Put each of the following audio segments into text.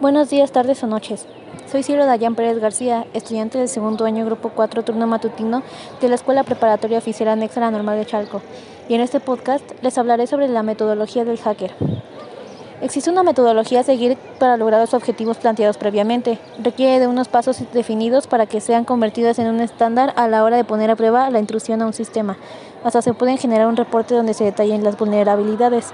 Buenos días, tardes o noches. Soy Ciro Dayan Pérez García, estudiante del segundo año Grupo 4 Turno Matutino de la Escuela Preparatoria Oficial Anexa a la Normal de Chalco. Y en este podcast les hablaré sobre la metodología del hacker. Existe una metodología a seguir para lograr los objetivos planteados previamente. Requiere de unos pasos definidos para que sean convertidos en un estándar a la hora de poner a prueba la intrusión a un sistema. Hasta se pueden generar un reporte donde se detallen las vulnerabilidades.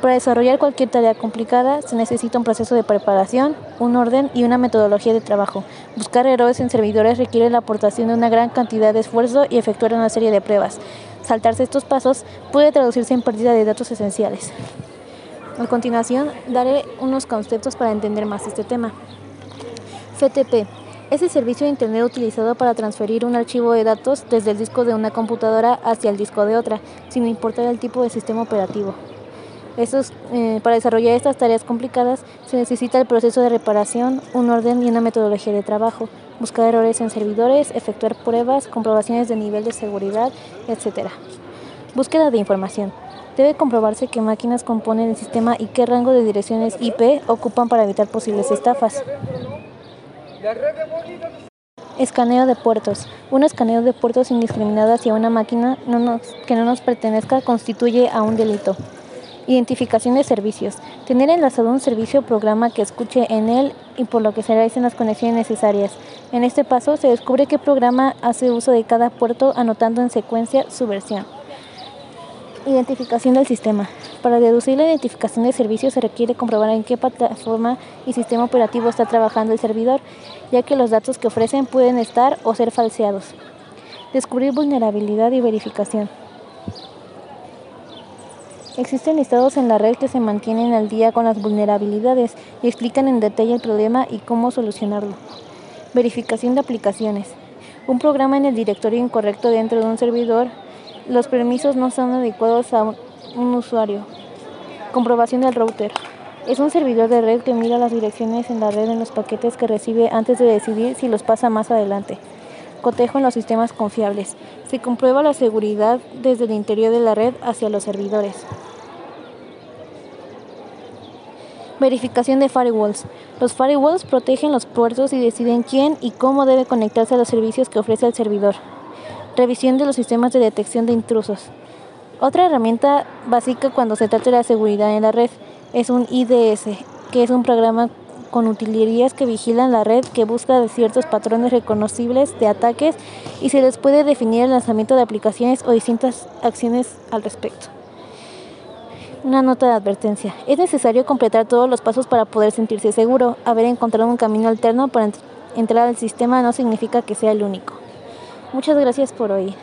Para desarrollar cualquier tarea complicada se necesita un proceso de preparación, un orden y una metodología de trabajo. Buscar errores en servidores requiere la aportación de una gran cantidad de esfuerzo y efectuar una serie de pruebas. Saltarse estos pasos puede traducirse en pérdida de datos esenciales. A continuación, daré unos conceptos para entender más este tema. FTP es el servicio de Internet utilizado para transferir un archivo de datos desde el disco de una computadora hacia el disco de otra, sin importar el tipo de sistema operativo. Estos, eh, para desarrollar estas tareas complicadas se necesita el proceso de reparación, un orden y una metodología de trabajo, buscar errores en servidores, efectuar pruebas, comprobaciones de nivel de seguridad, etc. Búsqueda de información. Debe comprobarse qué máquinas componen el sistema y qué rango de direcciones IP ocupan para evitar posibles estafas. Escaneo de puertos. Un escaneo de puertos indiscriminado hacia una máquina que no nos pertenezca constituye a un delito. Identificación de servicios. Tener enlazado un servicio o programa que escuche en él y por lo que se realicen las conexiones necesarias. En este paso se descubre qué programa hace uso de cada puerto anotando en secuencia su versión. Identificación del sistema. Para deducir la identificación de servicio se requiere comprobar en qué plataforma y sistema operativo está trabajando el servidor, ya que los datos que ofrecen pueden estar o ser falseados. Descubrir vulnerabilidad y verificación. Existen listados en la red que se mantienen al día con las vulnerabilidades y explican en detalle el problema y cómo solucionarlo. Verificación de aplicaciones. Un programa en el directorio incorrecto dentro de un servidor los permisos no son adecuados a un usuario. Comprobación del router. Es un servidor de red que mira las direcciones en la red en los paquetes que recibe antes de decidir si los pasa más adelante. Cotejo en los sistemas confiables. Se comprueba la seguridad desde el interior de la red hacia los servidores. Verificación de firewalls. Los firewalls protegen los puertos y deciden quién y cómo debe conectarse a los servicios que ofrece el servidor. Revisión de los sistemas de detección de intrusos. Otra herramienta básica cuando se trata de la seguridad en la red es un IDS, que es un programa con utilerías que vigilan la red, que busca ciertos patrones reconocibles de ataques y se les puede definir el lanzamiento de aplicaciones o distintas acciones al respecto. Una nota de advertencia. Es necesario completar todos los pasos para poder sentirse seguro. Haber encontrado un camino alterno para entrar al sistema no significa que sea el único. Muchas gracias por hoy.